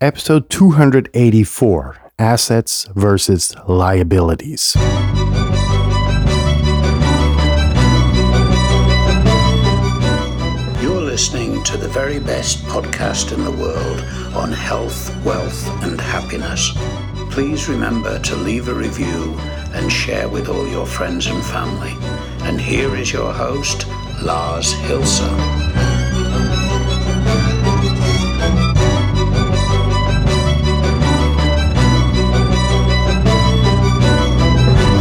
episode 284 Assets versus Liabilities. You're listening to the very best podcast in the world on health, wealth, and happiness. Please remember to leave a review and share with all your friends and family. And here is your host, Lars Hilser.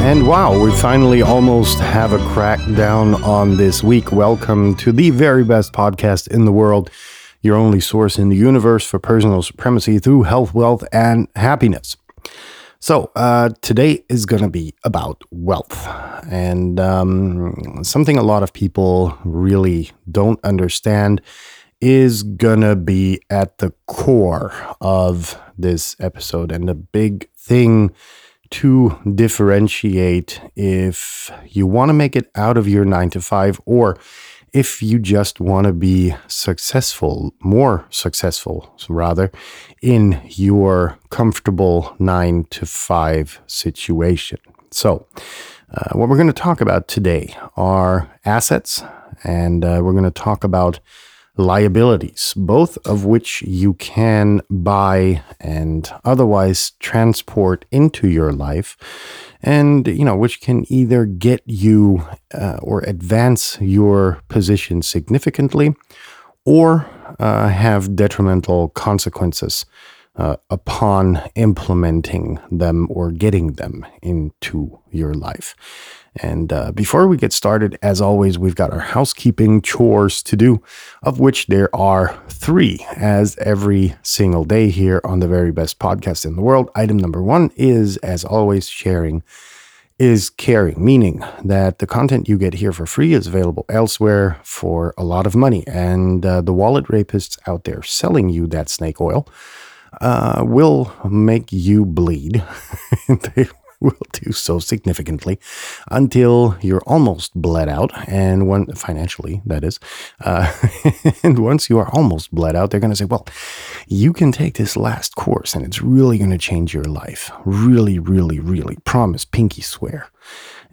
And wow, we finally almost have a crackdown on this week. Welcome to the very best podcast in the world, your only source in the universe for personal supremacy through health, wealth, and happiness. So, uh, today is going to be about wealth and um, something a lot of people really don't understand is going to be at the core of this episode. And the big thing to differentiate if you want to make it out of your nine to five or if you just want to be successful, more successful, rather, in your comfortable nine to five situation. So, uh, what we're going to talk about today are assets, and uh, we're going to talk about liabilities, both of which you can buy and otherwise transport into your life, and you know which can either get you uh, or advance your position significantly, or uh, have detrimental consequences uh, upon implementing them or getting them into your life. And uh, before we get started, as always, we've got our housekeeping chores to do, of which there are three, as every single day here on the very best podcast in the world. Item number one is, as always, sharing is caring, meaning that the content you get here for free is available elsewhere for a lot of money. And uh, the wallet rapists out there selling you that snake oil uh, will make you bleed. they will do so significantly until you're almost bled out. And when financially, that is, uh, and once you are almost bled out, they're going to say, well, you can take this last course and it's really going to change your life. Really, really, really. Promise, pinky swear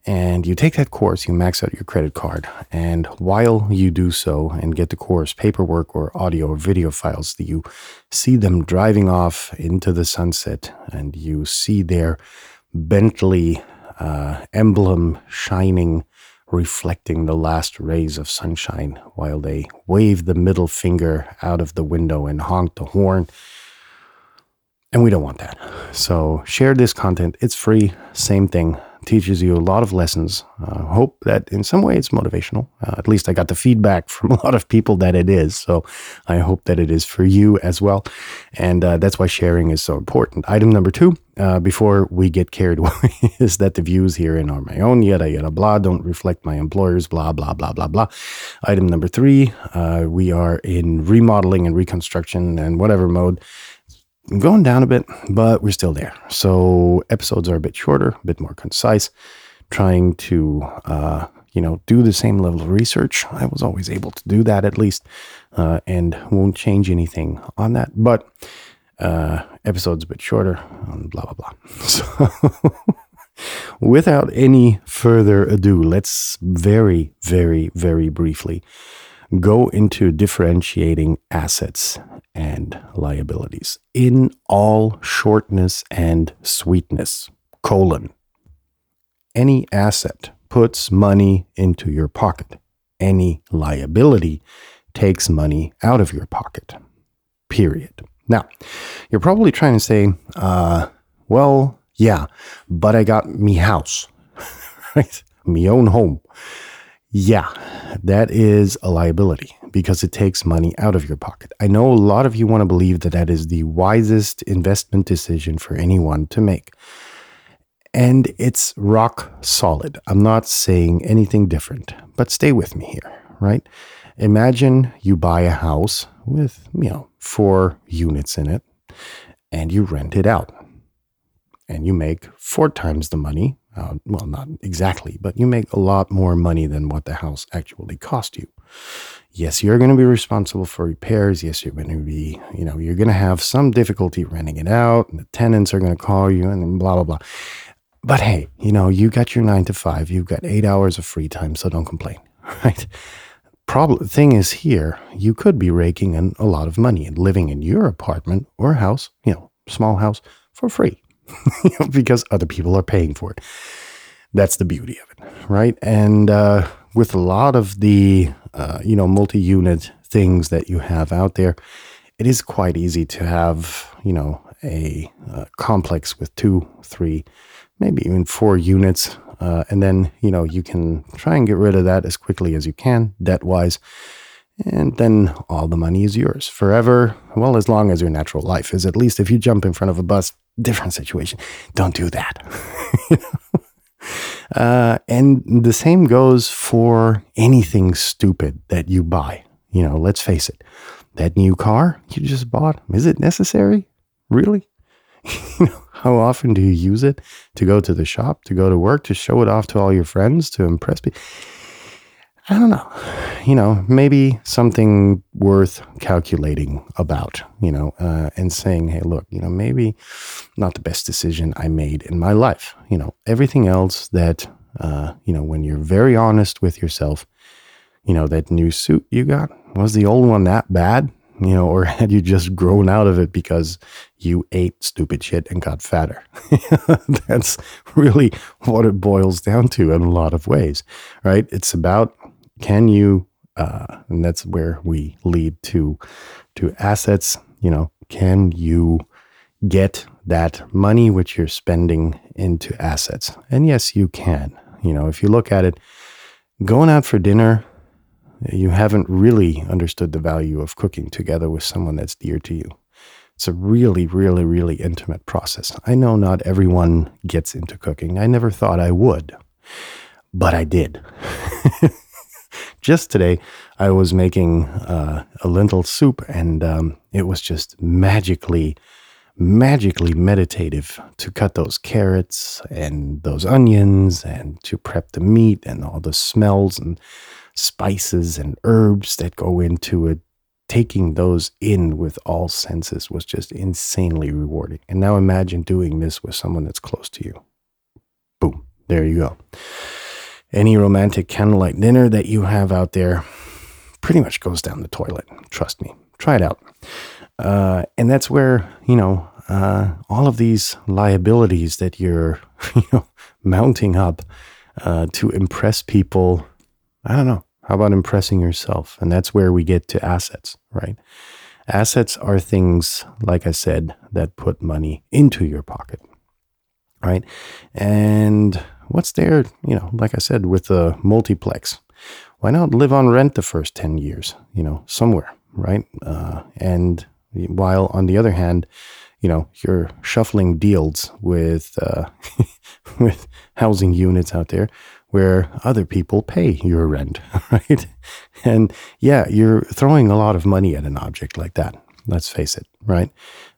and you take that course, you max out your credit card, and while you do so and get the course paperwork or audio or video files, you see them driving off into the sunset, and you see their Bentley uh, emblem shining, reflecting the last rays of sunshine while they wave the middle finger out of the window and honk the horn. And we don't want that. So share this content. It's free. Same thing teaches you a lot of lessons. I uh, hope that in some way it's motivational. Uh, at least I got the feedback from a lot of people that it is. So I hope that it is for you as well. And uh, that's why sharing is so important. Item number two, uh, before we get carried away, is that the views herein are my own, yada, yada, blah, don't reflect my employer's, blah, blah, blah, blah, blah. Item number three, uh, we are in remodeling and reconstruction and whatever mode going down a bit, but we're still there. So episodes are a bit shorter, a bit more concise, trying to, uh, you know, do the same level of research. I was always able to do that at least, uh, and won't change anything on that. But uh, episodes a bit shorter, blah, blah, blah. So without any further ado, let's very, very, very briefly go into differentiating assets and liabilities in all shortness and sweetness. Colon. Any asset puts money into your pocket. Any liability takes money out of your pocket. Period. Now, you're probably trying to say, uh, well, yeah, but I got me house, right? Me own home. Yeah, that is a liability because it takes money out of your pocket. I know a lot of you want to believe that that is the wisest investment decision for anyone to make. And it's rock solid. I'm not saying anything different, but stay with me here, right? Imagine you buy a house with, you know, four units in it and you rent it out and you make four times the money Uh, well, not exactly, but you make a lot more money than what the house actually cost you. Yes, you're going to be responsible for repairs. Yes, you're going to be, you know, you're going to have some difficulty renting it out, and the tenants are going to call you, and blah, blah, blah. But hey, you know, you got your nine to five, you've got eight hours of free time, so don't complain, right? Problem thing is here, you could be raking in a lot of money and living in your apartment or house, you know, small house for free because other people are paying for it. That's the beauty of it, right? And uh, with a lot of the, uh, you know, multi-unit things that you have out there, it is quite easy to have, you know, a, uh, complex with two, three, maybe even four units. Uh, and then, you know, you can try and get rid of that as quickly as you can, debt wise. And then all the money is yours forever. Well, as long as your natural life is. At least if you jump in front of a bus, different situation. Don't do that. uh, and the same goes for anything stupid that you buy. You know, let's face it, that new car you just bought, is it necessary? Really? you know, how often do you use it to go to the shop, to go to work, to show it off to all your friends, to impress people? I don't know. You know, maybe something worth calculating about, you know, uh, and saying, hey, look, you know, maybe not the best decision I made in my life. You know, everything else that, uh, you know, when you're very honest with yourself, you know, that new suit you got, was the old one that bad? you know, or had you just grown out of it because you ate stupid shit and got fatter? That's really what it boils down to in a lot of ways, right? It's about can you, uh, and that's where we lead to to assets. You know, can you get that money which you're spending into assets? And yes, you can. You know, if you look at it, going out for dinner you haven't really understood the value of cooking together with someone that's dear to you. It's a really, really, really intimate process. I know not everyone gets into cooking. I never thought I would, but I did. just today, I was making uh, a lentil soup, and um, it was just magically, magically meditative to cut those carrots and those onions and to prep the meat and all the smells and spices and herbs that go into it, taking those in with all senses was just insanely rewarding. And now imagine doing this with someone that's close to you. Boom, there you go. Any romantic candlelight dinner that you have out there pretty much goes down the toilet. Trust me, try it out. Uh, and that's where, you know, uh, all of these liabilities that you're, you know, mounting up uh, to impress people I don't know. How about impressing yourself? And that's where we get to assets, right? Assets are things, like I said, that put money into your pocket, right? And what's there, you know, like I said, with the multiplex, why not live on rent the first 10 years, you know, somewhere, right? Uh, and while on the other hand, you know, you're shuffling deals with, uh, with housing units out there where other people pay your rent, right? And yeah, you're throwing a lot of money at an object like that. Let's face it, right?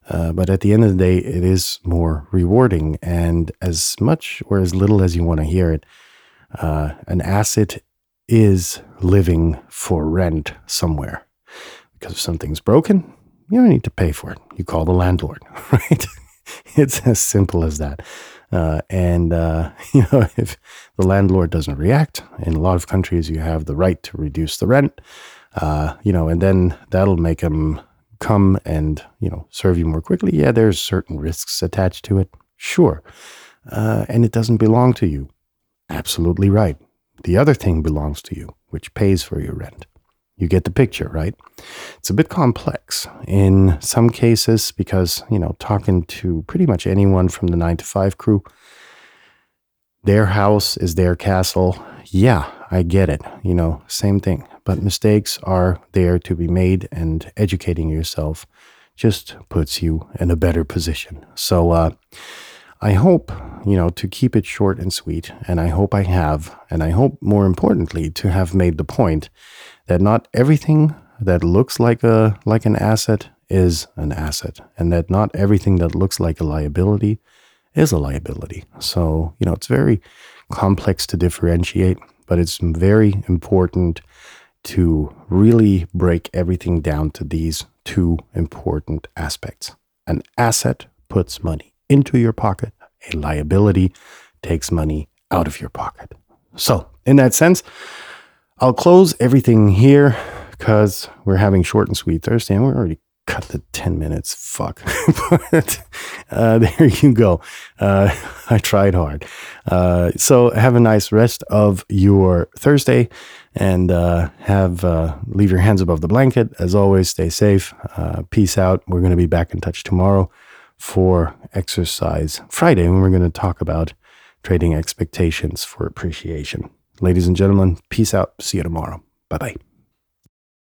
Uh, but at the end of the day, it is more rewarding. And as much or as little as you want to hear it, uh, an asset is living for rent somewhere. Because if something's broken, you don't need to pay for it. You call the landlord, right? it's as simple as that. Uh, and uh, you know, if the landlord doesn't react, in a lot of countries, you have the right to reduce the rent. Uh, you know, and then that'll make them come and you know serve you more quickly. Yeah, there's certain risks attached to it, sure, uh, and it doesn't belong to you. Absolutely right. The other thing belongs to you, which pays for your rent. You get the picture, right? It's a bit complex in some cases because, you know, talking to pretty much anyone from the nine to five crew, their house is their castle. Yeah, I get it. You know, same thing. But mistakes are there to be made, and educating yourself just puts you in a better position. So, uh, I hope, you know, to keep it short and sweet, and I hope I have, and I hope more importantly to have made the point that not everything that looks like a like an asset is an asset, and that not everything that looks like a liability is a liability. So, you know, it's very complex to differentiate, but it's very important to really break everything down to these two important aspects. An asset puts money into your pocket, a liability takes money out of your pocket. So, in that sense, I'll close everything here because we're having short and sweet Thursday and we're already cut the 10 minutes. Fuck. but uh, there you go. Uh, I tried hard. Uh, so have a nice rest of your Thursday and uh, have uh, leave your hands above the blanket. As always, stay safe. Uh, peace out. We're going to be back in touch tomorrow for Exercise Friday, when we're going to talk about trading expectations for appreciation. Ladies and gentlemen, peace out. See you tomorrow. Bye bye.